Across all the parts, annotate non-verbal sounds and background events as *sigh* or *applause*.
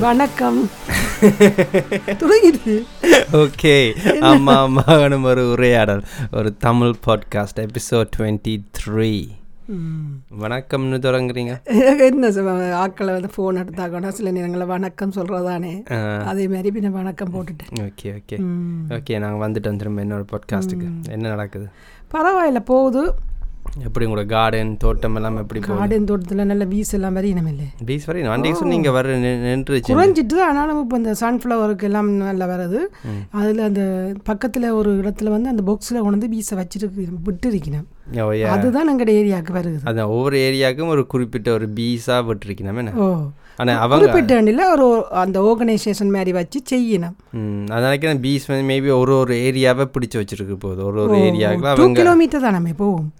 வணக்கம். *laughs* தொடங்கிடுது ஓகே. அம்மா மகனும் ஒரு உரையாடல் ஒரு Tamil podcast episode twenty three வணக்கம்னு தொடங்குறீங்க? என்ன ஆட்களை வந்து ஃபோன் எடுத்தாக்கணும் சில நேரங்களில் வணக்கம் சொல்கிறதானே அதே மாதிரி பின்ன வணக்கம் போட்டுட்டேன். Okay okay. ஓகே நாங்கள் வந்துட்டோம் திரும்ப இன்னொரு பாட்காஸ்ட்டுக்கு என்ன நடக்குது? பரவாயில்ல போகுது. எப்படி உங்களோட கார்டன் தோட்டம் எல்லாம் எப்படி கார்டன் தோட்டத்தில் நல்ல வீஸ் எல்லாம் வரையினம் இல்லை. பீஸ் வரை அன்றைக்கு சொன்னீங்க வர நின்- நின்றுச்சு. குறைஞ்சிட்டு தான். ஆனாலும் இப்போ இந்த சன்ஃப்ளவருக்கு எல்லாம் நல்லா வருது அதில் அந்த பக்கத்தில் ஒரு இடத்துல வந்து அந்த பாக்ஸில் கொண்டு வீசை வச்சுட்டு விட்டு இருக்கணும். அதுதான் எங்கள் ஏரியாவுக்கு வருது. அதான் ஒவ்வொரு ஏரியாவுக்கும் ஒரு குறிப்பிட்ட ஒரு பீஸாக விட்டுருக்கணும் என்ன? ஓ. ஆனால் அவங்க குறிப்பிட்ட ஒரு அந்த ஆர்கனைசேஷன் மாதிரி வச்சு செய்யணும். அது நினைக்கிறேன் பீஸ் மேபி ஒரு ஒரு ஏரியாவை பிடிச்சி வச்சிருக்கு போகுது. ஒரு ஒரு ஏரியாவுக்கு டூ கிலோமீட்டர் தான் நம்ம போவோம்?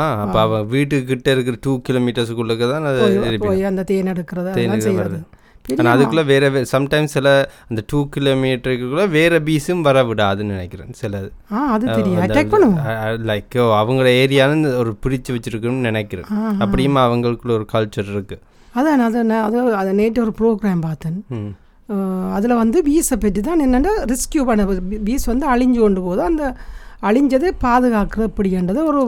ஆ அப்போ அவன் வீட்டுக்கு கிட்ட இருக்கிற டூ கிலோமீட்டர்ஸுக்குள்ளக்கு தான் அது அந்த தேன் எடுக்கிறது செய்யறது. ஆனால் அதுக்குள்ளே வேற சம்டைம்ஸ் சில அந்த டூ கிலோமீட்டருக்குள்ளே வேற பீஸும் வர விடாதுன்னு நினைக்கிறேன். சில லைக் அவங்களோட ஏரியான்னு ஒரு பிரித்து வச்சிருக்குன்னு நினைக்கிறேன். அப்படியும் அவங்களுக்குள்ள ஒரு கல்ச்சர் இருக்கு. அதான் அதை நான் அது அதை நேற்று ஒரு ப்ரோக்ராம் பார்த்தேன். அதில் வந்து பீஸை பற்றி தான் என்னென்னா ரெஸ்கியூ பண்ண பீஸ் வந்து அழிஞ்சு கொண்டு போகுது. அந்த அழிஞ்சதை பாதுகாக்கிறது எப்படின்றது ஒரு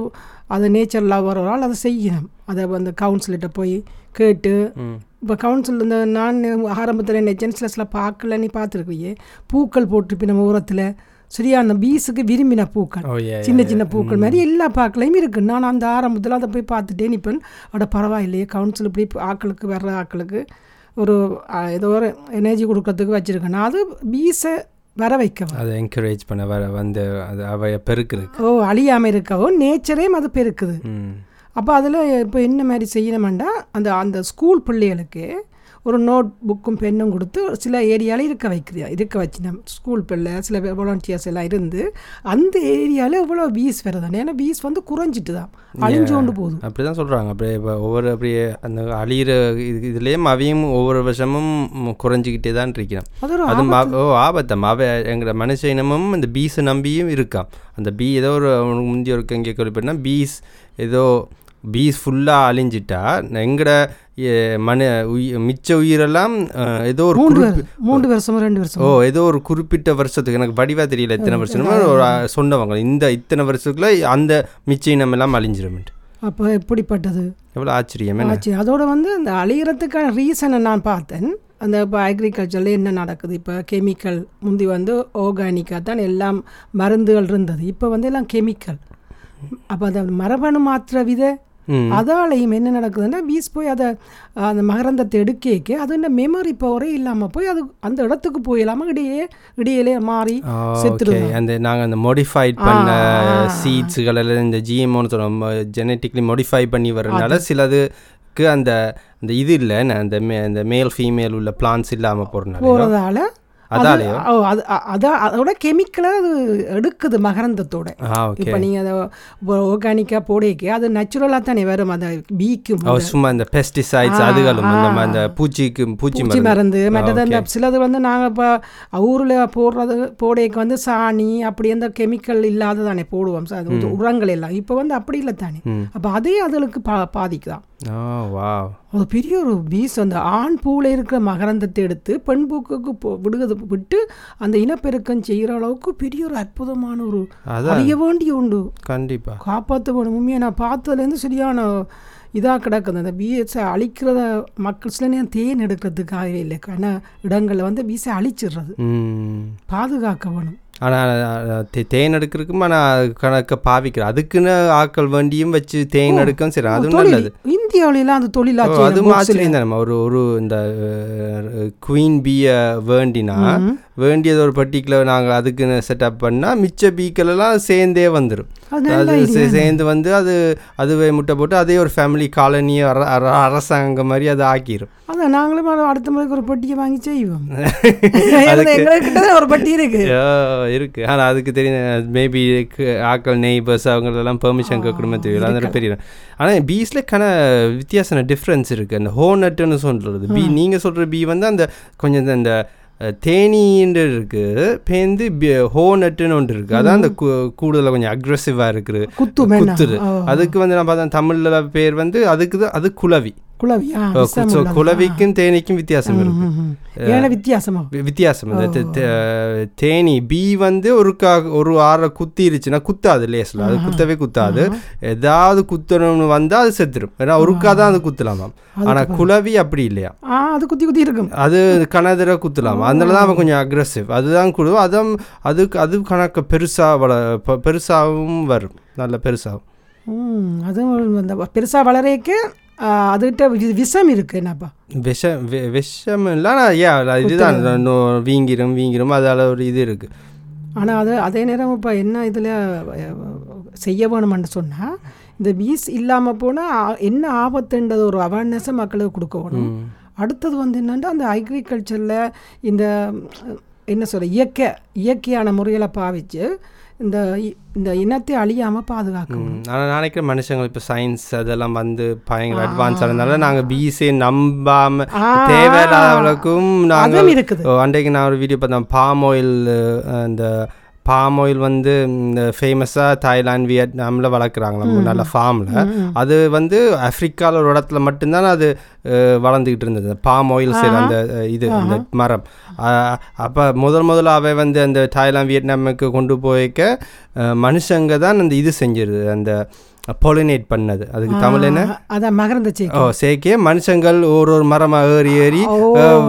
அது நேச்சர் லவர் ஒரு ஆள் அதை செய்யணும் அதை வந்து கவுன்சிலிட்ட போய் கேட்டு இப்போ கவுன்சில் இந்த நான் ஆரம்பத்தில் என்ன ஜென்ஸ்லஸில் பார்க்கல நீ பார்த்துருக்கியே. பூக்கள் போட்டு நம்ம ஓரத்தில் சரியா அந்த பீஸுக்கு விரும்பின பூக்கள் சின்ன சின்ன பூக்கள் மாதிரி எல்லா பாக்களையும் இருக்கு. நான் அந்த ஆரம்பத்தில் அதை போய் பார்த்துட்டே நிற்பேன் அட பரவாயில்லையே கவுன்சில் இப்படி ஆக்களுக்கு வர்ற ஆக்களுக்கு ஒரு ஏதோ ஒரு எனர்ஜி கொடுக்கறதுக்கு வச்சுருக்கேன். நான் அது பீஸை வர வைக்கவும் அதை என்கரேஜ் பண்ண வர வந்து அது அவைய பெருக்குறதுக்கு ஓ அழியாமல் இருக்கவும் நேச்சரையும் அது பெருக்குது. அப்போ அதில் இப்போ என்ன மாதிரி செய்யணுமெண்டா அந்த அந்த ஸ்கூல் பிள்ளைகளுக்கு ஒரு நோட் புக்கும் பெண்ணும் கொடுத்து சில ஏரியாவில் இருக்க வைக்குது. இருக்க வச்சு நம்ம ஸ்கூல் பிள்ளை சில வாலண்டியர்ஸ் எல்லாம் இருந்து அந்த ஏரியாவில் எவ்வளோ வீஸ் வருதானே ஏன்னா வீஸ் வந்து குறைஞ்சிட்டு தான். அழிஞ்சு கொண்டு போகுது. அப்படி தான் சொல்கிறாங்க அப்படியே இப்போ ஒவ்வொரு அப்படியே அந்த அழியிற இது இதுலேயும் அவையும் ஒவ்வொரு வருஷமும் குறைஞ்சிக்கிட்டே தான் இருக்கிறான். அது ஓ ஆபத்தம் அவ எங்கிற மனுஷ இனமும் இந்த பீஸை நம்பியும் இருக்காம் அந்த பீ ஏதோ ஒரு முந்தி ஒரு எங்கே கேள்விப்பட்டா பீஸ் ஏதோ பீஸ் ஃபுல்லாக அழிஞ்சிட்டா எங்கட மனு உயி மிச்ச உயிரெல்லாம் ஏதோ ஒரு மூன்று வருஷம் ரெண்டு வருஷம்? ஓ ஏதோ ஒரு குறிப்பிட்ட வருஷத்துக்கு எனக்கு வடிவா தெரியல எத்தனை வருஷம் ஒரு சொன்னவங்க. இந்த இத்தனை வருஷத்துக்குள்ள அந்த மிச்ச இனம் எல்லாம் அழிஞ்சிருமெண்ட் அப்போ எப்படிப்பட்டது? எவ்வளோ ஆச்சரியம் என்ன? ஆச்சு அதோட வந்து அந்த அழியறதுக்கான ரீசனை நான் பார்த்தேன். அந்த இப்போ அக்ரிகல்ச்சரில் என்ன நடக்குது? இப்போ கெமிக்கல் முந்தி வந்து ஆர்கானிக்காக தான் எல்லாம் மருந்துகள் இருந்தது. இப்போ வந்து எல்லாம் கெமிக்கல் அப்போ அந்த மரபணு மாற்ற வித அதாலையும் என்ன நடக்குதுன்னா வீஸ் போய் அதை அந்த மகரந்தத்தை எடுக்க அது இந்த மெமரி பவரே இல்லாமல் போய் அது அந்த இடத்துக்கு போயிடாமல் இடையே இடையிலே மாறி செத்துருது அந்த நாங்கள் அந்த மோடிஃபைட் பண்ண சீட்ஸுகள் எல்லாம் இந்த ஜிஎம்ஓன்னு சொல்கிறோம் ஜெனட்டிக்லி மோடிஃபை பண்ணி வரனால சிலதுக்கு அந்த அந்த இது இல்லை அந்த மே அந்த மேல் ஃபீமேல் உள்ள பிளான்ஸ் இல்லாமல் போகிறனால அதான் அதோட கெமிக்கலை அது எடுக்குது மகரந்தத்தோட. இப்போ நீங்கள் அதை ஆர்கானிக்காக போடைக்க அது நேச்சுரலாக தானே வரும் அதை பீக்கும் சும்மா இந்த பெஸ்டிசைட்ஸ் அதுகளும் அந்த ம- அந்த பூச்சிக்கு பூச்சி மருந்து. மற்றது அந்த சிலது வந்து நாங்கள் இப்போ ஊரில் போடுறது போடைக்கு வந்து சாணி அப்படி அந்த கெமிக்கல் இல்லாத தானே போடுவோம் சார் அது உரங்கள் எல்லாம். இப்போ வந்து அப்படி இல்லை தானே. அப்போ அதே அதுகளுக்கு பா பாதிக்குதான் ஒரு பெரிய ஒரு பீஸ் அந்த ஆண் பூவில் இருக்கிற மகரந்தத்தை எடுத்து பெண் பூக்குக்கு போ- விடுகிறது விட்டு அந்த இனப்பெருக்கம் செய்கிற அளவுக்கு பெரிய ஒரு அற்புதமான ஒரு அறிய வேண்டிய உண்டு. கண்டிப்பா. காப்பாற்ற வேணும். உண்மையாக நான் பார்த்ததுலேருந்து சரியான இதாக கிடக்குது. அந்த பீஸை அழிக்கிறத மக்கள் சில நேரம் தேன் எடுக்கிறதுக்காகவே இல்லை. ஆனால் இடங்களில் வந்து பீஸை அழிச்சிடுறது. பாதுகாக்க வேணும். ஆனால் தேன் எடுக்கிறதுக்கும் ஆனால் கணக்க பாவிக்கிறேன். அதுக்குன்னு ஆட்கள் வண்டியும் வச்சு தேன் எடுக்கவும் சரி அதுவும் நல்லது. இந்தியாவிலாம் அது தொழிலாச்சு அது ஆச்சரியம் தானே ஒரு ஒரு இந்த குவீன் பீய வேண்டினா வேண்டியது ஒரு பர்டிகுலர் நாங்கள் அதுக்குன்னு செட்டப் பண்ணால் மிச்ச பீக்கள் எல்லாம் சேர்ந்தே வந்துடும் அது சேர்ந்து வந்து அது அதுவே முட்டை போட்டு அதே ஒரு ஃபேமிலி காலனி அர அர- அரசாங்கம் மாதிரி அதை ஆக்கிரும். அதான் நாங்களும் அடுத்த முறைக்கு ஒரு பெட்டியை வாங்கி செய்வோம். *laughs* ஒரு பட்டி இருக்கு. *laughs* இருக்கு. ஆனால் அதுக்கு தெரியும் மேபி ஆக்கள் நெய்பர்ஸ் அவங்களெல்லாம் பெர்மிஷன் கேட்கணுமே தெரியல அதனால பெரிய ஆனால் பீஸில் கன வித்தியாசம் டிஃப்ரென்ஸ் இருக்குது அந்த ஹோனட்டுன்னு சொல்கிறது பீ நீங்கள் சொல்கிற பீ வந்து அந்த கொஞ்சம் அஹ், தேனீன்னு இருக்கு. பேந்து ஹோனட்டுன்னு ஒன்று இருக்குது அதான் அந்த கூடுதலாக கொஞ்சம் அக்ரெசிவாக இருக்குது. குத்து அதுக்கு வந்து நான் பார்த்தேன் தமிழில் பேர் வந்து அதுக்கு தான் அது குளவி குளவி ஆ, ஓ, விஷம் கு- so உள்ளது. குளவிக்கும் தேனீக்கும் வித்தியாசம் இருக்கு வித்தியாசமா வித்தியாசம் தேனி பி வந்து ஒரு ஒரு ஆற குத்திருச்சுன்னா குத்தாது லேஸ்ல அது குத்தவே குத்தாது ஏதாவது குத்தணும்னு வந்தா அது செத்துரும் ஏன்னா ஒருக்கா தான் அது குத்தலாமாம் ஆனா குளவி அப்படி இல்லையா அது குத்தி குத்தி இருக்கும் அது கனதர குத்தலாம் அதனால தான் அவன் கொஞ்சம் அக்ரஸிவ் அதுதான் குழு அதான் அதுக்கு அது கணக்கு பெருசா வள பெ- பெருசாவும் வரும் நல்ல பெருசாகும் அதுவும் அந்த பெருசாக வளரேக்கு அதுகிட்ட விஷம் இருக்கு என்னப்பா? விஷம் விஷம் இல்லை ஆனால் ஏ இதுதான் வீங்கிரும் வீங்கிரும் அதால ஒரு இது இருக்கு. ஆனால் அது அதே நேரம் இப்போ என்ன இதில் செய்ய வேணும்னு சொன்னால் இந்த வீஸ் இல்லாமல் போனால் என்ன ஆபத்துன்றது ஒரு அவேர்னஸை மக்களுக்கு கொடுக்க வேணும். ம். அடுத்தது வந்து என்னன்னா அந்த அக்ரிகல்ச்சரில் இந்த என்ன சொல்ற இயற்கை இயற்கையான முறைகளை பாவிச்சு இந்த இந்த இனத்தை அழியாமல் பாதுகாக்கணும். ம். ஆனா நான் நினைக்கிறேன் மனுஷங்க இப்போ சயின்ஸ் அதெல்லாம் வந்து பயங்கர அட்வான்ஸ் ஆனதுனால நாங்க பிஎஸ்ஏ நம்பாம தேவையில்லாத அளவுக்கும் நாங்கள் இருக்குது. அன்றைக்கு நான் ஒரு வீடியோ பார்த்தேன் பாம் ஆயில் இந்த பாம் ஆயில் வந்து இந்த ஃபேமஸாக தாய்லாந்து வியட்நாமில் வளர்க்குறாங்களாம் நல்ல ஃபார்மில் அது வந்து ஆஃப்ரிக்காவில் ஒரு இடத்துல மட்டும்தான் அது வளர்ந்துக்கிட்டு இருந்தது. பாம் ஆயில் சரி அந்த இது அந்த மரம். அப்போ முதல் முதல்ல அவை வந்து அந்த தாய்லாந்து வியட்நாமுக்கு கொண்டு போய்க்க மனுஷங்க தான் அந்த இது செஞ்சிருது. அந்த பொலினேட் பண்ணது. அதுக்கு தமிழ் என்ன? அதான் மகரந்த ஓ சேர்க்கே. மனுஷங்கள் ஒரு ஒரு மரமாக ஏறி ஏறி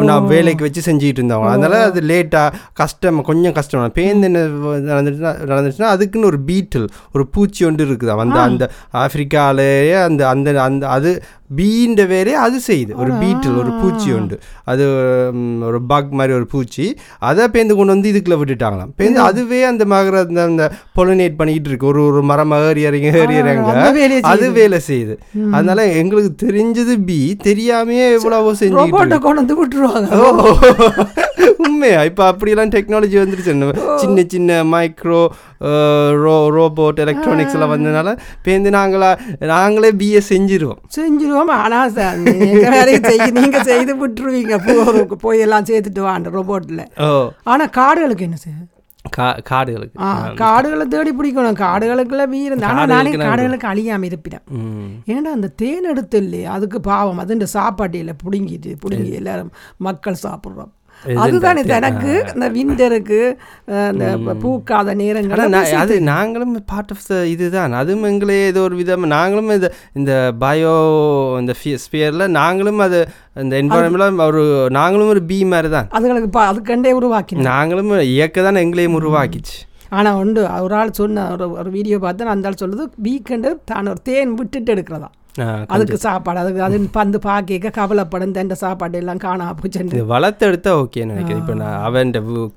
நான் வேலைக்கு வச்சு செஞ்சுக்கிட்டு இருந்தவங்க. அதனால அது லேட்டாக கஷ்டம் கொஞ்சம் கஷ்டம். பேருந்து என்ன நடந்துச்சுன்னா நடந்துச்சுன்னா அதுக்குன்னு ஒரு பீட்டில் ஒரு பூச்சி ஒன்று இருக்குது? அந்த அந்த ஆப்பிரிக்காலேயே அந்த அந்த அந்த அது பீண்ட வேறே அது செய்யுது. ஒரு பீட்டில் ஒரு பூச்சி உண்டு அது ஒரு பக் மாதிரி ஒரு பூச்சி. அதை பேந்து கொண்டு வந்து இதுக்குள்ள விட்டுட்டாங்களாம். பேந்து அதுவே அந்த மகர அந்த அந்த பொலினேட் பண்ணிக்கிட்டு இருக்கு. ஒரு ஒரு மரம் ஏறி இறங்கி ஏறி இறங்க அது வேலை செய்யுது. அதனால எங்களுக்கு தெரிஞ்சது பி தெரியாமையே எவ்வளவோ செஞ்சுக்கிட்டு ரோபோட்டை கொண்டு வந்து விட்டுருவாங்க. உண்மையா? இப்போ அப்படியெல்லாம் டெக்னாலஜி வந்துருச்சு. சின்ன சின்ன மைக்ரோ ரோ ரோபோட் எலக்ட்ரானிக்ஸ் எல்லாம் வந்ததுனால பேருந்து நாங்களா நாங்களே பிஏ செஞ்சிருவோம். செஞ்சிருவோம். ஆனால் சார் நீங்கள் நீங்கள் செய்து விட்டுருவீங்க. போய் எல்லாம் சேர்த்துட்டு வாண்ட ரோபோட்டில் ஓ. ஆனால் காடுகளுக்கு என்ன செய்ய கா காடுகளுக்கு. காடுகளை தேடி பிடிக்கணும். காடுகளுக்குள்ள வீரம். ஆனால் நானே காடுகளுக்கு அழியாமல் இருப்பினேன் ஏன்னா அந்த தேன் எடுத்து இல்லையா? அதுக்கு பாவம். அது இந்த சாப்பாட்டியில் பிடுங்கிட்டு பிடுங்கி எல்லாரும் மக்கள் சாப்பிட்றோம். அதுதானே தனக்கு இந்த விண்டருக்கு அந்த பூக்காத நேரங்கள் அது நாங்களும் பார்ட் ஆஃப் த இதுதான். அதுவும் எங்களே ஏதோ ஒரு விதம் நாங்களும் இந்த இந்த பயோ இந்த ஸ்பியரில் நாங்களும் அது இந்த என்வரன்மெண்ட்ல ஒரு நாங்களும் ஒரு பி மாதிரி தான் அதுகளுக்கு பா அதுக்கண்டே உருவாக்கினேன் நாங்களும் இயக்க தான் எங்களையும் உருவாக்கிச்சு. ஆனால் உண்டு. ஒரு ஆள் சொன்ன ஒரு ஒரு வீடியோ பார்த்து அந்த ஆள் சொல்லுது வீக்கெண்டு தான் ஒரு தேன் விட்டுட்டு எடுக்கிறதா? அதுக்கு சாப்பாடு அதுக்கு அது பந்து பாக்க கவலைப்படும் தண்ட சாப்பாடு எல்லாம் காணா போச்சுன்னு. இது வளர்த்து எடுத்தா ஓகே நினைக்கிறேன். இப்போ நான் அவன்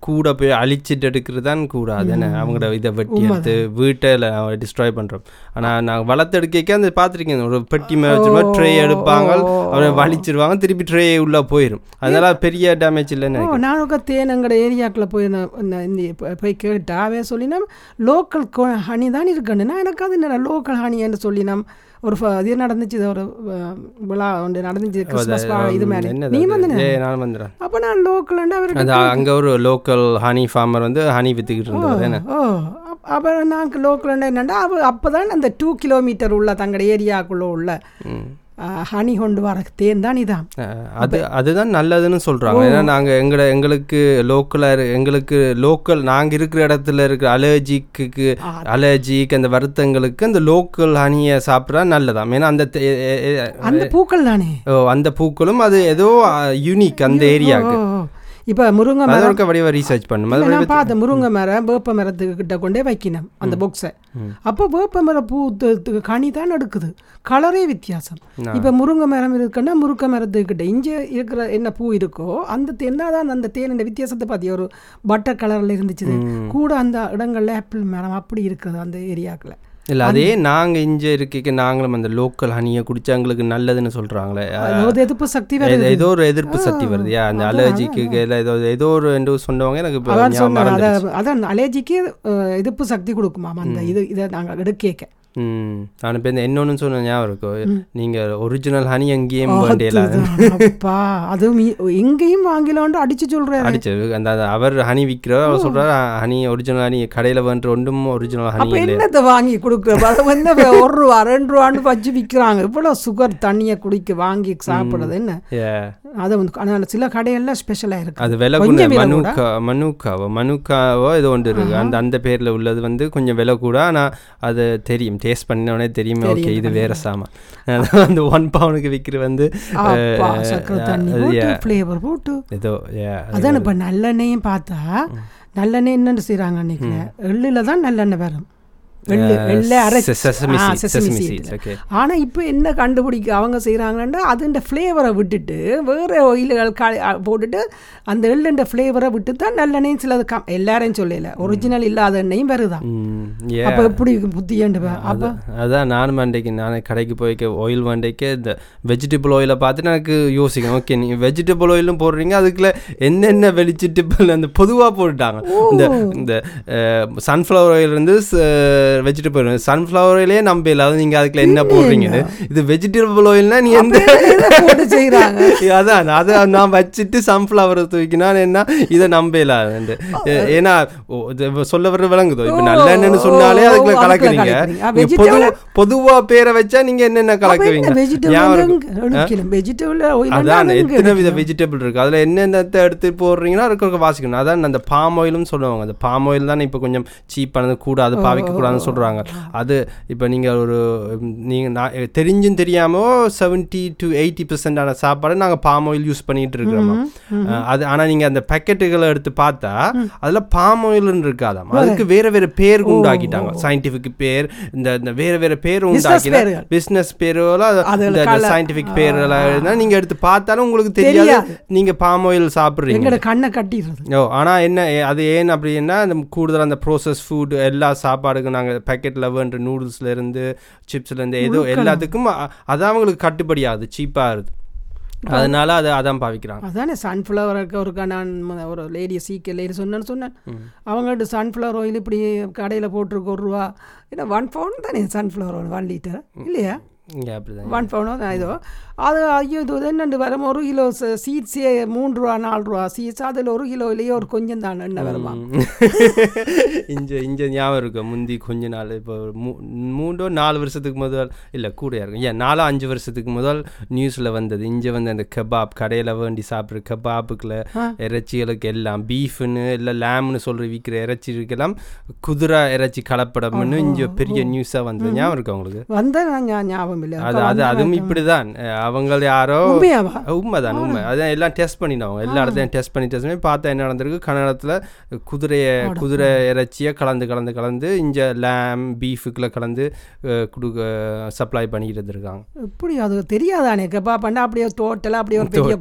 கூட போய் அழிச்சிட்டு எடுக்கிறது தான் கூடாது என்ன? அவங்களோட இதை வெட்டி எடுத்து வீட்டில் டிஸ்ட்ராய் பண்ணுறோம் ஆனால் நான் வளர்த்து எடுக்க அந்த பார்த்துருக்கேன் ஒரு பெட்டி மேய்ச்சி ட்ரே எடுப்பாங்க அவரை வலிச்சிருவாங்க திருப்பி ட்ரே உள்ளே போயிடும் அதனால பெரிய டேமேஜ் இல்லைன்னு நான் தேன் எங்கட ஏரியாக்குள்ள போய் போய் அவன் சொல்லினா லோக்கல் ஹனி தான் இருக்குன்னு. நான் எனக்கு அது என்ன லோக்கல் ஹனின்னு சொல்லினோம் ஒரு இது நடந்துச்சு ஒரு விழா ஒன்று நடந்துச்சு கிறிஸ்மஸ் இது மாதிரி. நீ? வந்து நான் வந்துடுறேன் அப்போ நான் லோக்கல் அந்த அங்கே ஒரு லோக்கல் ஹனி ஃபார்மர் வந்து ஹனி வித்துக்கிட்டு என்ன? ஓ அப்- அப்புறம் நாங்கள் லோக்கல் என்னண்டா அவ அப்போ தான் அந்த டூ கிலோமீட்டர் உள்ள தங்கட ஏரியாக்குள்ளே உள்ள. ஹனி கொண்டு வர தேன் தான் இதான். அது அதுதான் நல்லதுன்னு சொல்கிறாங்க ஏன்னா நாங்கள் எங்களை எங்களுக்கு லோக்கலாக எங்களுக்கு லோக்கல் நாங்கள் இருக்கிற இடத்துல இருக்கிற அலர்ஜிக்கு அலர்ஜிக்கு அந்த வருத்தங்களுக்கு அந்த லோக்கல் ஹனியை சாப்பிட்றா நல்லதாம். ஏன்னா அந்த அந்த பூக்கள் தானே? ஓ, அந்த பூக்களும் அது ஏதோ யூனிக் அந்த ஏரியாவுக்கு இப்போ முருங்கை மரம் வடிவ ரீசர்ச் இல்ல, நான் பார்த்தேன் முருங்கை மரம் வேப்ப மரத்துக்கு கிட்ட கொண்டே வைக்கணும் அந்த பொக்ஸை அப்போ வேப்ப மரம் பூ கனி தான் எடுக்குது. கலரே வித்தியாசம். இப்போ முருங்கை மரம் இருக்குன்னா முருங்கை மரத்துக்கு கிட்ட இங்கே இருக்கிற என்ன பூ இருக்கோ அந்த தேன் தான் அந்த தேனோட வித்தியாசத்தை பார்த்தி ஒரு பட்டர் கலரில் இருந்துச்சு கூட அந்த இடங்கள்ல ஆப்பிள் மரம் அப்படி இருக்குது அந்த ஏரியாக்குள்ள இல்லை அதே நாங்கள் இங்கே இருக்க நாங்களும் அந்த லோக்கல் ஹனியை குடிச்சா எங்களுக்கு நல்லதுன்னு சொல்கிறாங்களே எதிர்ப்பு சக்தி வருது ஏதோ ஒரு எதிர்ப்பு சக்தி வருதுயா அந்த அலர்ஜிக்கு ஏதோ ஏதோ ஒரு என்று சொன்னவங்க எனக்கு அதான் அலர்ஜிக்கு எதிர்ப்பு சக்தி கொடுக்குமாம் அந்த இது இதை நாங்கள் எடுக்கேக்க. ம் நான் இப்போ இந்த இன்னொன்று சொன்ன ஞாபகம் இருக்கும் நீங்கள் ஒரிஜினல் ஹனி எங்கேயும். அப்பா அதுவும் எங்கேயும் வாங்கலான்னு அடிச்சு சொல்றேன் அடிச்சது அந்த அவர் ஹனி விற்கிறவர் அவர் சொல்கிறார் ஹனி ஒரிஜினல் ஹனி கடையில் வேண்ட ஒன்றும் ஒரிஜினல் ஹனி என்னத்தை வாங்கி கொடுக்குற அது *laughs* வந்து ஒரு ரூபா ரெண்டு ரூபான்னு வச்சு விற்கிறாங்க இவ்வளவு சுகர் தண்ணியை குடிக்க வாங்கி சாப்பிடுறது என்ன. அது வந்து ஆனால் சில கடையெல்லாம் ஸ்பெஷலாக இருக்கு. அது விலை கொஞ்சம். மனுக்கா மனுக்காவோ மனுக்காவோ ஏதோ ஒன்று இருக்கு. அந்த அந்த பேரில் உள்ளது வந்து கொஞ்சம் விலை கூட ஆனால் அது தெரியும். டேஸ்ட் பண்ணோடனே தெரியும் ஓகே இது வேற சாமான். அந்த ஒன் பவுனுக்கு விற்கிற வந்து. ஃப்ளேவர் போட்டு ஏதோ அதான் இப்போ நல்லெண்ணெயும் பார்த்தா நல்லெண்ணெய் என்னென்னு செய்கிறாங்க அன்னைக்கு எள்ளுல தான் நல்லெண்ணெய் வரும். எள்ளு எள்ளை அரைச்சி se- sesame ஆ, seeds, sesame sesame seed. seeds, okay. ஆனா இப்போ என்ன கண்டுபிடிக்க அவங்க செய்கிறாங்கன்னா அதுன்ற ஃப்ளேவரை விட்டுட்டு வேற ஆயில்கள் போட்டுட்டு அந்த எள்ளுன்ற ஃப்ளேவரை விட்டு தான் நல்லெண்ணெயும் சிலது கம் எல்லாரையும் சொல்லல. ஒரிஜினல் இல்லாத எண்ணெயும் வருதான். அப்போ எப்படி புத்தியண்டு அப்போ? அதான் நானும் அன்றைக்கு நான் கடைக்கு போய்க்க ஆயில் வண்டைக்கு இந்த வெஜிடபிள் ஆயிலை பார்த்துட்டு எனக்கு யோசிக்கும் ஓகே நீங்கள் வெஜிடபிள் ஆயிலும் போடுறீங்க அதுக்குள்ள என்னென்ன வெஜிடபிள் அந்த பொதுவாக போட்டுட்டாங்க. இந்த இந்த சன்ஃப்ளவர் ஆயில் இருந்து வெஜிடபிள் சன்ஃப்ளவர் ஆயிலே நம்ப இல்லாத நீங்கள் அதுக்குள்ள என்ன போடுறீங்கன்னு. இது வெஜிடபிள் ஆயில்னா நீ எந்த *laughs* அதான் அதை நான் வச்சுட்டு சன்ஃப்ளவரை தூக்கினா என்ன? இதை நம்ப இல்லாது ஏன்னா சொல்ல வர விளங்குதோ? இப்போ நல்லெண்ணெய்னு சொன்னாலே அதுக்குள்ள கலக்குறீங்க. நீங்க பொது பொதுவா பேரை வச்சா நீங்க என்னென்ன கலக்குவீங்க? அதான் எத்தனை வித வெஜிடபிள் இருக்கு? அதுல என்னென்னத்தை எடுத்து போடுறீங்கன்னா இருக்க வாசிக்கணும். அதான் அந்த பாம் ஆயிலும் சொல்லுவாங்க. அந்த பாம் ஆயில் தான் இப்போ கொஞ்சம் சீப்பானது கூடாது பாவிக்க கூடாதுன்னு சொல்றாங்க. அது இப்போ நீங்க ஒரு ம், நீங்க நான் தெரிஞ்சும் தெரியாம செவன்ட்டி டு எயிட்டி பெர்சென்டான சாப்பாடு நாங்க பாம் ஆயில் யூஸ் பண்ணிட்டு இருக்கிறோம்? அது ஆனா நீங்க அந்த பேக்கெட்டுகளை எடுத்து பார்த்தா அதுல பாம் ஆயில்னு இருக்காதாம். அதுக்கு வேற வேற பேர் உண்டாக்கிட்டாங்க. சயின்டிஃபிக் பேர் இந்த இந்த வேற வேற பேர் உண்டாக்கி பேர்கள். பிசினஸ் பேரோல அதுல இந்த colour- சயின்டிஃபிக் பேரெல்லாம் இருந்தா நீங்க எடுத்து பார்த்தாலும் உங்களுக்கு தெரியாது. தெரியாது. நீங்க பாம் ஆயில் சாப்பிடுறீங்க. கண்ணை கட்டிடுறது. ஓ ஆனால் என்ன அது ஏன் அப்படின்னா அந்த கூடுதல் அந்த ப்ரோசஸ் ஃபுட் எல்லா சாப்பாடுக்கும் நாங்கள் பேக்கெட்டில் வேண்ட நூடுல்ஸ்ல இருந்து சிப்ஸ்ல இருந்து ஏதோ எல்லாத்துக்கும் அது அவங்களுக்கு கட்டுப்படி ஆகுது. சீப்பாக இருக்குது அதனால அதை அதான் பாவிக்கிறாங்க. அதானே சன்ஃப்ளவருக்கு ஒருக்கா நான் ஒரு லேடியை சீக்கிய லேடி சொன்னேன்னு சொன்னேன். அவங்கள்ட்ட சன்ஃப்ளவர் ஆயில் இப்படி கடையில் போட்டிருக்கு ஒரு ரூபா. ஏன்னா ஒன் பவுண்ட் தானே சன்ஃப்ளவர் ஆயில் ஒன் லிட்டர் இல்லையா? ஒன் பவுண்டோ தான் இதோ. அது ஐயோ இது என்னண்டு வரும் ஒரு கிலோ சீட்ஸே மூன்று ரூபா நாலு ரூபா சீட்ஸ் அதில் ஒரு கிலோலேயே ஒரு கொஞ்சம் தான் எண்ணெய் வருமா? இஞ்ச இஞ்ச ஞாபகம் இருக்கும் முந்தி கொஞ்ச நாள் இப்போ மூன்றோ நாலு வருஷத்துக்கு முதல் இல்லை கூடயா இருக்கும். ஏன் நாலோ அஞ்சு வருஷத்துக்கு முதல் நியூஸில் வந்தது. இங்கே வந்து அந்த கபாப் கடையில் வேண்டி சாப்பிட்ற கபாப்புக்குள்ள இறைச்சிகளுக்கு எல்லாம் பீஃப்னு இல்லை லேம்னு சொல்கிற விற்கிற இறைச்சிக்கெல்லாம் குதிரை இறைச்சி கலப்படம்னு இங்கே பெரிய நியூஸாக வந்தது. ஞாபகம் இருக்கு உங்களுக்கு? வந்த நான் ஞாபகம் இல்லை அது அது அதுவும் இப்படிதான். அவங்க யாரோ உண்மைதான் உண்மை. அதான் எல்லாம் டெஸ்ட் பண்ணிடுவாங்க எல்லா இடத்தையும் டெஸ்ட் பண்ணி டெஸ்ட் பண்ணி பார்த்தா என்ன நடந்திருக்கு? கன்னடத்தில் குதிரையை குதிரை இறைச்சியை கலந்து கலந்து கலந்து இங்கே லேம் பீஃபுக்குள்ள கலந்து கொடுக்க சப்ளை பண்ணிக்கிட்டு இருக்காங்க. எப்படி? அது தெரியாதானே? கபா பண்ணா அப்படியே டோட்டலாக அப்படியே ஒரு பெரிய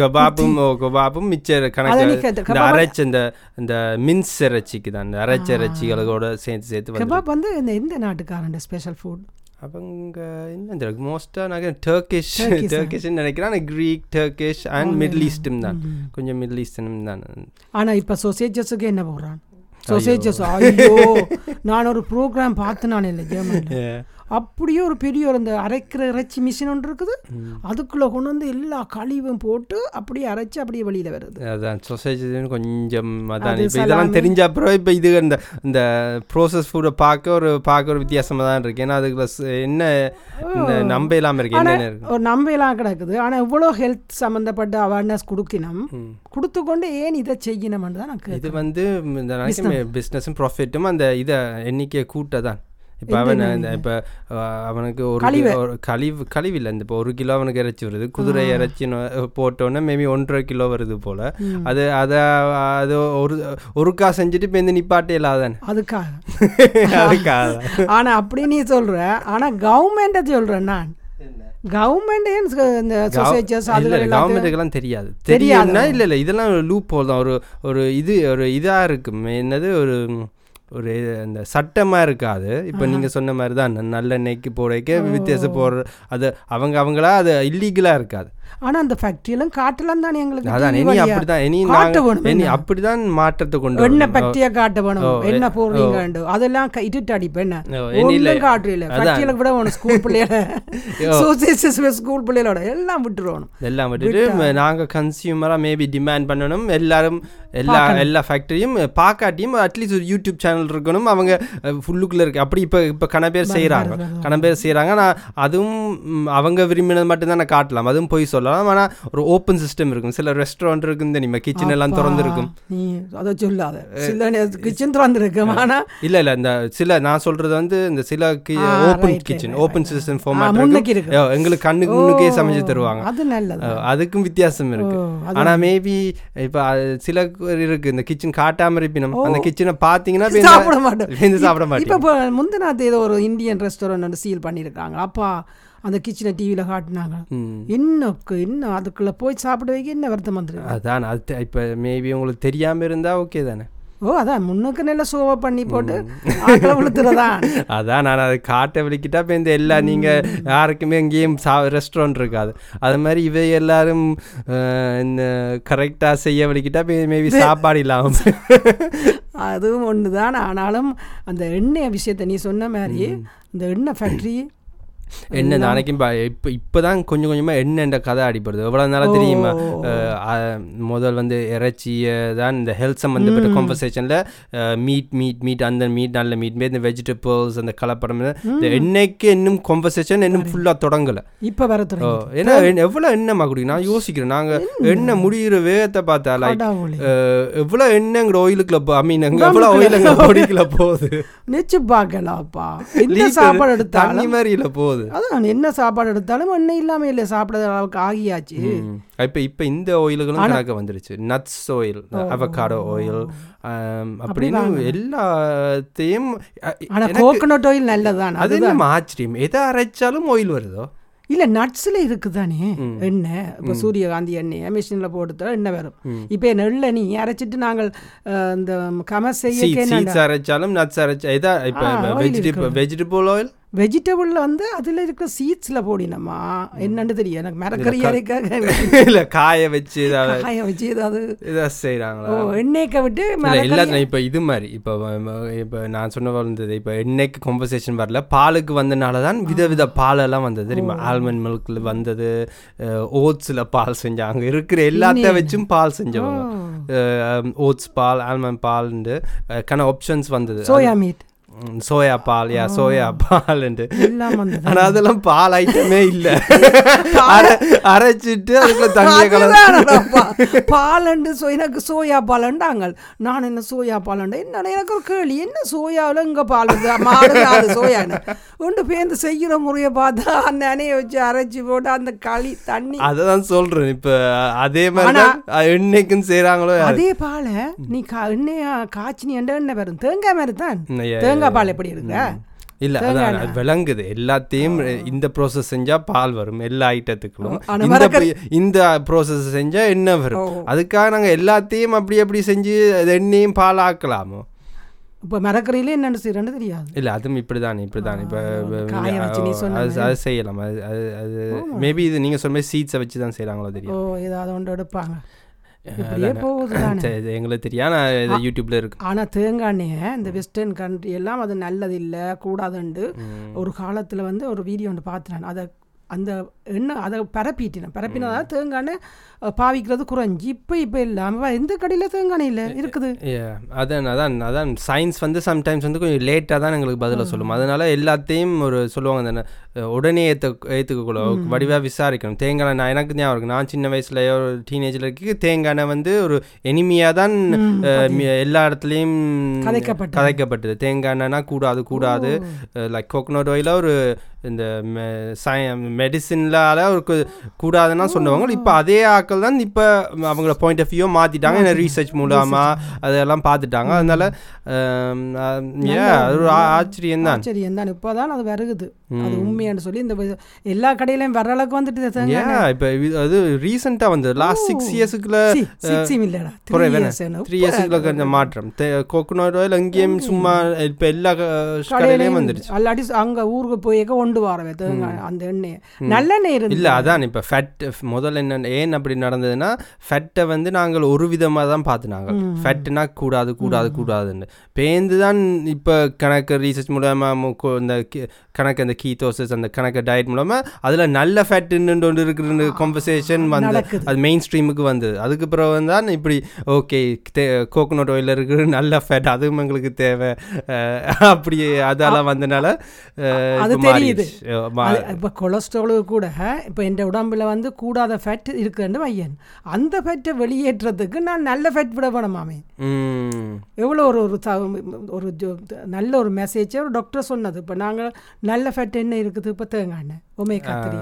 கபாப்பும் கபாப்பும் மிச்ச கணக்கு இந்த அரைச்ச இந்த இந்த மின்ஸ் இறைச்சிக்கு தான் இந்த அரைச்ச இறைச்சிகளோட சேர்த்து சேர்த்து கபாப் வந்து இந்த எந்த நாட்டுக்காரன் ஸ்பெஷல் ஃபுட் அவங்க என்ன மோஸ்ட்டாக நான் டர்க்கிஷ்? டர்க்கிஷ்னு நினைக்கிறேன். ஆனால் க்ரீக் டர்க்கிஷ் அண்ட் மிடில் ஈஸ்டும் தான். கொஞ்சம் மிடில் ஈஸ்டனும் தான். ஆனா இப்ப சொசேஜஸுக்கு என்ன போடுறான்? சொசேஜஸ் ஐயோ. நான் ஒரு ப்ரோக்ராம் பார்த்து நான் இல்லை ஜெர்மனில் அப்படியே ஒரு பெரிய ஒரு இந்த அரைக்கிற இறைச்சி மிஷின் ஒன்று இருக்குது. அதுக்குள்ள கொண்டு வந்து எல்லா கழிவும் போட்டு அப்படியே அரைச்சு அப்படியே வெளியில வருது. அதான் சொசைட்டி கொஞ்சம் அதான். அது இப்போ இதெல்லாம். தெரிஞ்ச அப்புறம் இப்போ இது இந்த இந்த ப்ரோசஸ் ஃபுட்டை பார்க்க ஒரு பார்க்க ஒரு வித்தியாசமாக தான் இருக்கு. ஏன்னா அதுக்குள்ள ச- என்ன நம்ப இல்லாமல் இருக்கு. இருக்கு? ஒரு நம்பையெல்லாம் கிடக்குது. ஆனா இவ்வளோ ஹெல்த் சம்மந்தப்பட்ட அவேர்னஸ் கொடுத்தினோம் ம். கொடுத்து கொண்டு ஏன் இதை செய்யணும்னு தான் எனக்கு இது வந்து இந்த பிஸ்னஸும் ப்ராஃபிட்டும் அந்த இதை எண்ணிக்கையை கூட்ட தான். இப்போ அவன்? இந்த இப்போ அவனுக்கு ஒரு கழிவு. கழிவு இல்லை இந்த இப்போ ஒரு கிலோ அவனுக்கு இறைச்சி வருது. குதிரை இறைச்சி நொ- போட்டோன்னே மேபி ஒன்றரை கிலோ வருது போல். அது அதை அது ஒரு ஒருக்கா செஞ்சுட்டு இப்போ இந்த நிப்பாட்டே இல்லாதானே? அதுக்காக *laughs* அதுக்காக தான். ஆனா அப்படி நீ சொல்ற. ஆனா கவர்மெண்ட்டை சொல்றேன் நான். கவர்மெண்ட் இந்த சொசைட்டிஸ் கவர்மெண்ட்டுக்கெல்லாம் தெரியாது. தெரியாதா? தெரியும்னா இல்லை இல்லை இதெல்லாம் லூப் ஹோல் தான். ஒரு ஒரு இது ஒரு இதாக இருக்கும். என்னது ஒரு ஒரு அந்த சட்டமாக இருக்காது. இப்போ நீங்கள் சொன்ன மாதிரி தான் நல்லெண்ணெய்க்கு போடைக்க வித்தியாசம் போடுற அது அவங்க அவங்களா அது இல்லீகலாக இருக்காது. ஆனா அந்த ஃபேக்டரி எல்லாம் காட்டலாம் தானே எங்களுக்கு அதான் இனி. அப்படிதான் இனி காட்ட வேணும் இனி என்ன? அப்படிதான் மாற்றத்தை கொண்டு வரணும். ஃபேக்டரியா காட்ட வேணும்? என்ன. போடுறீங்க அதெல்லாம் க- இருட்டு அடிப்பு என்ன? காட்டுறீல. ஃபேக்டரியில விட வேணும் ஸ்கூல். சோசியஸ் ஸ்கூல் பிள்ளைகளோட எல்லாம் விட்டுருவோம் எல்லாம் விட்டுட்டு நாங்க கன்சியூமரா மேபி டிமாண்ட் பண்ணணும். எல்லாரும் எல்லா எல்லா ஃபேக்டரியும் பாக்காட்டியும் அட்லீஸ்ட் ஒரு யூடியூப் சேனல் இருக்கணும். அவங்க ஃபுல்லுக்குள்ள இருக்கு. அப்படி இப்போ இப்போ கன பேர் செய்கிறாங்க கன பேர் செய்கிறாங்க ஆனால் அதுவும் அவங்க விரும்பினது மட்டும்தான் நான் காட்டலாம். அதுவும் போய் சொல்லலாம். ஆனால் ஒரு ஓப்பன் சிஸ்டம் இருக்கும். சில ரெஸ்டாரண்ட் இருக்கும் தெரியுமா? கிச்சன் எல்லாம் திறந்து இருக்கும் நீ அதை சொல்லாத. சில கிச்சன் திறந்துருக்கும். ஆனா இல்ல இல்ல. இந்த சில நான் சொல்றது வந்து இந்த சில open kitchen open system format எங்களுக்கு கண்ணுக்கு முன்னுக்கே சமைச்சு தருவாங்க. அது நல்லது. அதுக்கும் வித்தியாசம் இருக்கு. ஓ, அது ஆனா மேபி இப்ப சில இருக்கு. இந்த கிச்சன் காட்டாம இருப்பினும் அந்த கிச்சனை பாத்தீங்கன்னா இப்ப சாப்பிட இந்த சாப்பிட மாட்டேன் இப்போ முந்தினாத்து ஏதோ ஒரு இந்தியன் ரெஸ்டாரண்ட் சீல் பண்ணியிருக்காங்க. அப்பா அந்த கிச்சனை டிவியில் காட்டினாங்க. இன்னுக்கு இன்னும் அதுக்குள்ள போய் சாப்பிட வைக்க என்ன வருத்தம் வந்துருக்கு அதான் அது இப்ப மேபி உங்களுக்கு தெரியாம இருந்தா ஓகே தானே. ஓ அதான் முன்னுக்கு நல்ல சோவை பண்ணி போட்டு விழுத்துறதான் *laughs* அதான் நான் அதை காட்ட விളിக்கிட்டா இப்போ இந்த எல்லா நீங்க யாருக்குமே எங்கேயும் சா ரெஸ்டாரண்ட் இருக்காது. அது மாதிரி இவை எல்லாரும் இந்த கரெக்டா செய்ய விളിக்கிட்டா மேபி சாப்பாடு இல்லாம. அதுவும் ஒன்று தான் ஆனாலும் அந்த எண்ணெய் விஷயத்தை நீ சொன்ன மாதிரி இந்த எண்ணெய் ஃபேக்ட்ரி என்ன நாளைக்கும் பா- இப்ப இப்பதான் கொஞ்சம் கொஞ்சமா எண்ணெய்ன்ற கதை அடிப்படுது எவ்வளவு நாளா தெரியுமா? முதல் வந்து இறைச்சியை தான் இந்த ஹெல்த் சம்மந்தப்பட்ட கான்வர்சேஷன்ல மீட் மீட் மீட் அந்த மீட் நல்ல மீட் இந்த வெஜிடபிள்ஸ் அந்த கலப்படம் இந்த எண்ணெய்க்கு இன்னும் கான்வர்சேஷன் இன்னும் ஃபுல்லா தொடங்கல. இப்போ வர ஏன்னா எண்ணெய் எவ்வளவு எண்ணெய்மா குடிக்கும் நான் யோசிக்கிறேன். நாங்க எண்ணெய் முடிகிற வேகத்தை பார்த்தா லைக். எவ்வளவு எண்ணெய்ங்கிற ஆயிலுக்குள்ள போ ஐ மீன் எவ்வளவு ஆயிலுங்க பொடிக்குள்ள போகுது? நிச்சு பார்க்கலாம்ப்பா. சாப்பாடு தண்ணி மாதிரி இல்ல போகுது. அதான் என்ன சாப்பாடு எடுத்தாலும் எண்ணெய் இல்லாம இல்லை சாப்பிட அளவுக்கு ஆகியாச்சு. இப்ப இப்ப இந்த ஆயில்களும் கணக்கு வந்துருச்சு. நட்ஸ் ஆயில் அவகாடோ ஆயில் அப்படின்னு எல்லாத்தையும் அ- ஆனா எனக்கு கோகனட் ஆயில் நல்லதுதான் அது நம்ம ஆச்சரியம் எதை அரைச்சாலும் ஆயில் வருதோ? இல்ல நட்ஸ்ல இருக்குதானே? எண்ணெய். இப்போ சூரியகாந்தி எண்ணெய் மிஷினில் போட்டு எண்ணெய் வரும். இப்போ நெல்லை நீ அரைச்சிட்டு நாங்கள் இந்த கம செய்ய அரைச்சாலும் நட்ஸ் அரைச்சா எதா இப்ப வெஜிடபிள் வெஜிடபிள் ஆயில் வெஜிடபிள்ல வந்து அதுல இருக்கிற சீட்ஸ்ல போடினம்மா. என்னன்னு தெரியும் எனக்கு மரக்கறி அரைக்காக *laughs* இல்ல காய வச்சு ஏதாவது காய வச்சு ஏதாவது இதை ஓ செய்யறாங்களா எண்ணெய்க்க விட்டு இல்ல இப்போ இது மாதிரி இப்போ இப்போ நான் சொன்ன வந்தது இப்போ எண்ணெய்க்கு காம்பன்சேஷன் வரல. பாலுக்கு வந்தனால தான் விதவித பாலெல்லாம் வந்தது. தெரியுமா? ஆல்மண்ட் மில்க்ல வந்தது ஓட்ஸில் பால் செஞ்சாங்க இருக்கிற எல்லாத்தையும் வச்சும் பால் செஞ்சவங்க. ஓட்ஸ் பால் ஆல்மண்ட் பால்ண்டு கன ஆப்ஷன்ஸ் வந்தது. சோயா மீட் சோயா பால் யா சோயா வந்தது ஆனா அதெல்லாம் பால் ஐட்டமே இல்ல அரை- அரைச்சிட்டு அதுக்குள்ள தண்ணியை கலந்து பாலண்டு சோ எனக்கு சோயா பாலண்டாங்க நான் என்ன சோயா பாலண்டா என்ன எனக்கு ஒரு கேள்வி என்ன சோயாவில் இங்கே பால்? மாடு அது சோயான்னு ஒன்று பேருந்து செய்கிற முறையை பார்த்தா அந்த அணையை வச்சு அரைச்சி போட்டு அந்த களி தண்ணி அததான் சொல்றேன் இப்ப அதே மாதிரி எண்ணெய்க்கும் செய்றாங்களோ அதே பாலை நீ எண்ணெயா காய்ச்சி நீ எண்ணெய் வரும் தேங்காய் மாதிரி தான் yeah, தேங்காய் பால் எப்படி இருக்கு இல்ல அதான் விளங்குது. எல்லாத்தையும் இந்த ப்ராசஸ் செஞ்சா பால் வரும் எல்லா ஐட்டத்துக்கும் ஆனா இந்த ப்ராசஸ் செஞ்சா என்ன வரும். அதுக்காக நாங்க எல்லாத்தையும் அப்படி அப்படி செஞ்சு எண்ணெயும் பால் ஆக்கலாமோ இப்போ மரக்கறியில என்னென்னு செய்யறேன்னு தெரியாது. இல்ல அதுவும் இப்படிதான் இப்படிதான். இப்ப காய வச்சு நீ சொன்ன அது அது செய்யலாம். அது அது மேபி இது நீங்க சொன்ன மாதிரி சீட்ஸை வச்சு தான் செய்றாங்களோ ஓ தெரியும் ஏதாவது ஒன்று எடுப்பாங்க. எங்களுக்கு தெரியும் ஆனா இது யூடியூப்ல இருக்கு. ஆனால் தேங்காய் எண்ணெயை இந்த வெஸ்டர்ன் கண்ட்ரி எல்லாம் அது நல்லது இல்லை கூடாதுண்டு ஒரு காலத்தில் வந்து ஒரு வீடியோ ஒன்று பார்த்துனேன் அதை அந்த எண்ணெய் அதை பரப்பிட்டினேன் பரப்பினதால தேங்காய் எண்ணெய் பாவிக்கிறது குறைஞ்சி. இப்போ இப்போ இல்லாமல் எந்த கடையில் தேங்காய் எண்ணெய் இல்லை இருக்குது. Yeah, அதான் அதான் அதான் சயின்ஸ் வந்து சம்டைம்ஸ் வந்து கொஞ்சம் லேட்டாக தான் எங்களுக்கு பதிலை சொல்லும். அதனால எல்லாத்தையும் ஒரு சொல்லுவாங்க அந்த உடனே ஏற்ற ஏற்றுக்கக்கூட வடிவாக விசாரிக்கணும். தேங்காய் நான் எனக்கு ஞாபகம் இருக்கு. நான் சின்ன வயசுல ஒரு டீனேஜில் இருக்கு. தேங்காய் வந்து ஒரு எனிமையாக தான் எல்லா இடத்துலையும் கதைக்கப்பட்டது. கதைக்கப்பட்டது. தேங்காய் எண்ணெய்னா கூடாது கூடாது. லைக் கோகனட் ஆயில ஒரு இந்த மெடிசின்லால ஒரு கூடாதுன்னா சொன்னவங்க இப்போ அதே ஆட்கள் தான் இப்போ அவங்கள பாயிண்ட் ஆஃப் வியூ மாற்றிட்டாங்க என்ன ரீசர்ச் மூலமா அதெல்லாம் பார்த்துட்டாங்க அதனால அது ஒரு ஆச்சரியம் தான் சரி என்ன இப்போ தான் அது வருகுது அது உண்மையான்னு சொல்லி இந்த எல்லா கடையிலையும் வர அளவுக்கு வந்துட்டு இப்போ அது ரீசெண்டாக வந்தது. லாஸ்ட் சிக்ஸ் இயர்ஸுக்குள்ள இல்லைடா. த்ரீ இயர்ஸுக்குள்ள கொஞ்சம் மாற்றம். கோகனட் ஆயில் எங்கேயும் சும்மா இப்போ எல்லா கடையிலையும் வந்துருச்சு அல்லாட்டி அங்க ஊருக்கு போய் கொண்டு வரவே அந்த எண்ணெய். நல்லெண்ணெய் இருந்து இல்லை அதான் இப்போ ஃபேட் முதல்ல என்ன ஏன் அப்படி நடந்ததுன்னா ஃபேட்டை வந்து நாங்கள் ஒரு விதமாக தான் பார்த்துனாங்க ஃபேட்டுனா கூடாது கூடாது கூடாதுன்னு. பேந்து தான் இப்போ கணக்கு ரீசர்ச் மூலமாக இந்த கணக்கு அந்த கீத்தோசஸ் அந்த கணக்கு டயட் மூலமாக அதில் நல்ல ஃபேட்டுன்னு ஒன்று இருக்கிற கான்வர்சேஷன் வந்து. அது மெயின் ஸ்ட்ரீமுக்கு வந்தது. அதுக்கு பிறகு தான் இப்படி ஓகே கோகோனட் ஆயில் இருக்கிற நல்ல ஃபேட் அதுவும் எங்களுக்கு தேவை. அப்படி அதெல்லாம் வந்தனால அது இப்ப தெரியுது. கொலஸ்ட்ராலு கூட இப்போ என் உடம்புல வந்து கூடாத ஃபேட் இருக்குன்னு வையன். அந்த ஃபேட்டை வெளியேற்றதுக்கு நான் நல்ல ஃபேட் விட வேணுமாமே எவ்வளோ ஒரு ஒரு நல்ல ஒரு மெசேஜை ஒரு டாக்டர் சொன்னது. இப்போ நாங்கள் நல்ல ஃபேட் என்ன இருக்குது இப்போ தேங்காய் ஒமேகா த்ரீ.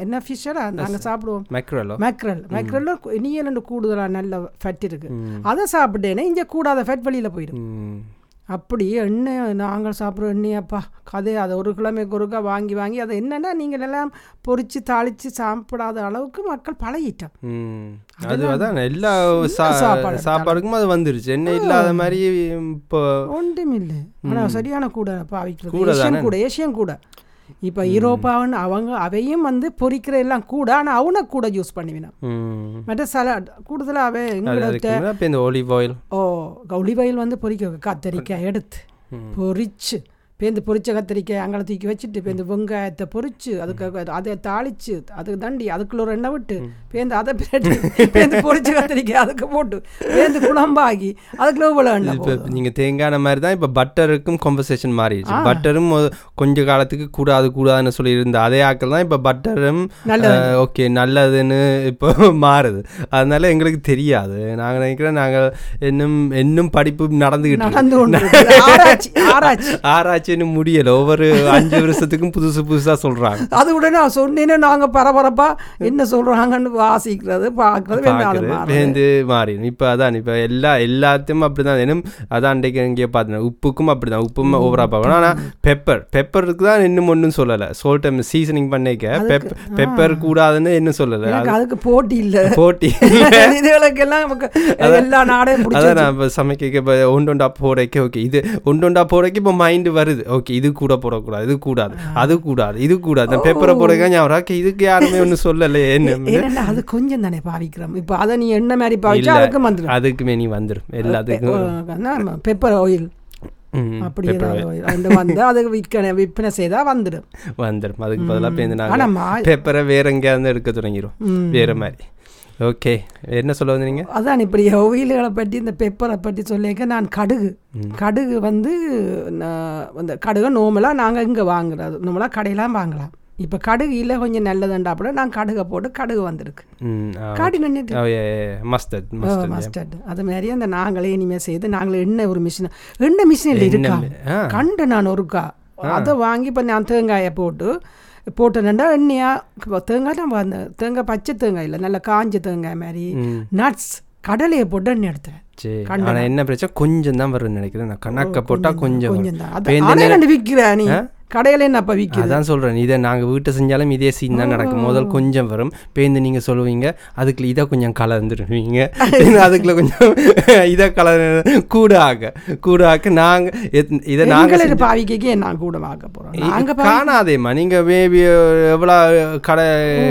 என்ன ஃபிஷ்ஷரா நாங்கள் சாப்பிடுவோம். மெக்ரலோ மேக்ரல் மேக்ரல்ல இனியல் கூடுதலாக நல்ல ஃபேட் இருக்கு. அதை சாப்பிட்டேன்னா இங்கே கூடாத ஃபேட் வெளியில் போயிடும். அப்படி எண்ணெய் நாங்கள் சாப்பிட்ற எண்ணெயப்பா கதை. அதை ஒரு கிழமைக்கு ஒருக்கா வாங்கி வாங்கி அதை என்னென்னா நீங்கள் எல்லாம் பொரிச்சு தாளித்து சாப்பிடாத அளவுக்கு மக்கள் பழகிட்டோம். அது அதான் எல்லா சாப்பாடு சாப்பாடுக்கும் அது வந்துருச்சு. என்ன இல்லாத மாதிரி இப்போ ஒன்றுமில்லை ஆனால் சரியான கூட கூட ஏஷியன் கூட ஏஷியன் கூட. இப்போ யூரோப்பாவன் அவங்க அவையும் வந்து பொரிக்கிற எல்லாம் கூட ஆனால் அவனை கூட யூஸ் பண்ணிவினான் மற்ற சலாட் கூடுதலாக அவை இப்போ இந்த ஒலிவ் ஆயில் ஓ வந்து பொரிக்க கத்தரிக்காய் எடுத்து பொரிச்சு பேந்து பொரிச்ச கத்திரிக்காய் அங்கே தூக்கி வச்சுட்டு பேந்து வெங்காயத்தை பொரிச்சு அதுக்கு அதை தாளிச்சு அதுக்கு தண்டி அதுக்குள்ள ஒரு எண்ணெய் விட்டு பேந்து அதை பிரட்டி பேந்து பொரிச்ச கத்திரிக்காய் அதுக்கு போட்டு பேந்து குழம்பாகி அதுக்குள்ள இவ்வளோ எண்ணெய். நீங்கள் தேங்கான மாதிரி தான் இப்போ பட்டருக்கும் கான்வர்சேஷன் மாறிடுச்சு பட்டரும் கொஞ்ச காலத்துக்கு கூடாது கூடாதுன்னு சொல்லியிருந்த அதே ஆக்கள் தான் இப்போ பட்டரும். ஓகே நல்லதுன்னு இப்போ மாறுது அதனால எங்களுக்கு தெரியாது நாங்கள் நினைக்கிறோம் நாங்கள் இன்னும் இன்னும் படிப்பு நடந்துக்கிட்டு இருக்கு. நடந்து கொண்டு இருக்குது. ஆராய்ச்சி ஆராய்ச்சி ஆராய்ச்சி இன்னும் முடியல. ஒவ்வொரு அஞ்சு வருஷத்துக்கும் புதுசு புதுசா சொல்றாங்க. அது உடனே நான் சொன்னேன்னு நாங்க பரபரப்பா என்ன சொல்றாங்கன்னு வாசிக்கிறது பார்க்கறது மாறுது. வேந்து மாறிடும். இப்போ அதான் இப்போ எல்லா எல்லாத்தையும் அப்படிதான். இன்னும் அதான் அன்றைக்கு இங்கே பார்த்தேன். உப்புக்கும் அப்படிதான். உப்பும் ஓவரா பார்க்கணும் ஆனால் பெப்பர் பெப்பருக்கு தான் இன்னும் ஒன்றும் சொல்லலை. சோல்ட் சீசனிங் பண்ணிக்க பெப் பெப்பர் கூடாதுன்னு இன்னும் சொல்லலை. அதுக்கு போட்டி இல்ல. போட்டி *laughs* இதுகளுக்கெல்லாம் எல்லா நாடையும் அதான் நான் இப்போ சமைக்க இப்போ ஒண்டொண்டா போடைக்க ஓகே இது ஒண்டொண்டா போடைக்கு இப்போ மைண்டு வருது. ஓகே இது கூட போடக்கூடாது இது கூடாது அது கூடாது இது கூடாது. அந்த பெப்பரை போடைக்க ஞாபகம் ஓகே இதுக்கு யாருமே ஒன்றும் சொல்லலையே என்ன அது கொஞ்சம் தானே பாவிக்கிறோம். இப்போ அதை நீ என்ன மாதிரி பாவிச்சா அதுக்கு வந்துடும் அதுக்குமே நீ வந்துடும் எல்லாத்துக்கும் பெப்பர் ஆயில் அப்படி pepper ஏதாவது oil. அது வந்து அதுக்கு விற்க விற்பனை செய்தா வந்துடும் வந்துடும் அதுக்கு பதிலாக பேருந்து ஆனா நாங்கள் மா பெப்பரை வேற எங்கேயாவது எடுக்க தொடங்கிடும். வேற மாதிரி. ஓகே என்ன சொல்ல வந்தீங்க? அதான் இப்படி ஒயில்களை பற்றி இந்த பெப்பரை பற்றி சொல்லிக்க நான் கடுகு. கடுகு வந்து அந்த கடுகு நோமலாக நாங்கள் இங்கே வாங்குறது. நோமலாக கடையெல்லாம் வாங்கலாம். இப்போ கடுகு இல்லை கொஞ்சம் நல்லதுண்டா அப்படி நான் கடுகை போட்டு கடுகு வந்திருக்கு. ம் காடி நின்றுட்டு மஸ்டர்ட் மஸ்டர்ட் அது மாதிரி அந்த நாங்களே இனிமேல் செய்து நாங்களே எண்ணெய் ஒரு மிஷின் எண்ணெய் மிஷினில் இருக்கா? கண்டு நான் ஒருக்கா. அதை வாங்கி இப்போ நான் தேங்காயை போட்டு போட்டேன்டா எண்ணெயா? தேங்காய் தான் அந்த தேங்காய் பச்சை தேங்காய் இல்லை நல்ல காஞ்ச தேங்காய் மாதிரி. நட்ஸ் கடலையை போட்டு எண்ணெய் எடுத்தேன் சரி ஆனால் என்ன பிரச்சனை? கொஞ்சம் தான் வரும்னு நினைக்கிறேன். நான் கணக்க போட்டால் கொஞ்சம் கொஞ்சம் வரும். தான். இப்ப அது இந்த ஆனால் ரெண்டு விற்கிற நீ. கடையில என்ன அப்போ விற்கிது அதான் சொல்கிறேன் இதை நாங்கள் வீட்டை செஞ்சாலும் இதே சீன் தான் நடக்கும். முதல் கொஞ்சம் வரும். பேருந்து நீங்கள் சொல்லுவீங்க. அதுக்குள்ள இதை கொஞ்சம் கலந்துருவீங்க. *laughs* அதுக்குள்ள கொஞ்சம் *laughs* இதை கலர் கூட ஆக்க கூட ஆக்க நாங்கள் இதை நாங்கள் பாவிக்கைக்கு நான் கூட போகிறோம் நாங்கள் காணாதேம்மா. நீங்கள் மேபி எவ்வளோ கடை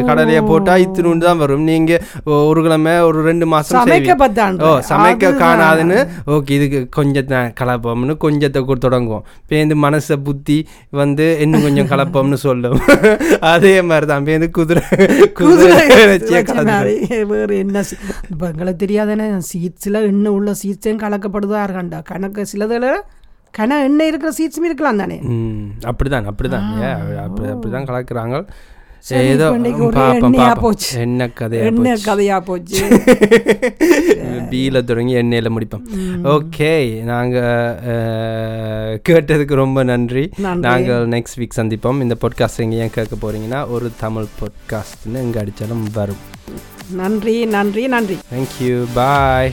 கடலையை போட்டால் இத்தினுண்டு தான் வரும். நீங்கள் ஒரு கிழமை ஒரு ரெண்டு மாதம் சமைக்க பத்தான் ஓ சமைக்க காணாதுன்னு ஓகே இதுக்கு கொஞ்சத்தை கலப்போம்னு கொஞ்சத்தை கொடு- தொடங்குவோம். பேருந்து மனசை புத்தி வந்து இன்னும் கொஞ்சம் கலப்போம்னு சொல்லும். *laughs* அதே மாதிரி தான் பேருந்து குதிரை குதிரை வேறு என்ன இப்ப எங்களுக்கு தெரியாதானே சீட்ஸில் எண்ணெய் உள்ள சீட்ஸையும் கலக்கப்படுதா இருக்காண்டா கணக்கு சிலதில் கன எண்ணெய் இருக்கிற சீட்ஸும் இருக்கலாம் தானே. அப்படிதான் அப்படிதான். அப்படிதான் கலக்குறாங்க. ஏதோ போச்சு. என்ன கதையா எண்ணெய் கதையா போச்சு? *laughs* பீல தொடங்கி எண்ணெயில் முடிப்போம். ஓகே நாங்கள் கேட்டதுக்கு ரொம்ப நன்றி. நாங்கள் நெக்ஸ்ட் வீக் சந்திப்போம். இந்த பாட்காஸ்ட் எங்கே ஏன் கேட்க போறீங்கன்னா ஒரு தமிழ் பாட்காஸ்ட்னு எங்கே அடித்தாலும் வரும். நன்றி நன்றி நன்றி. Thank you bye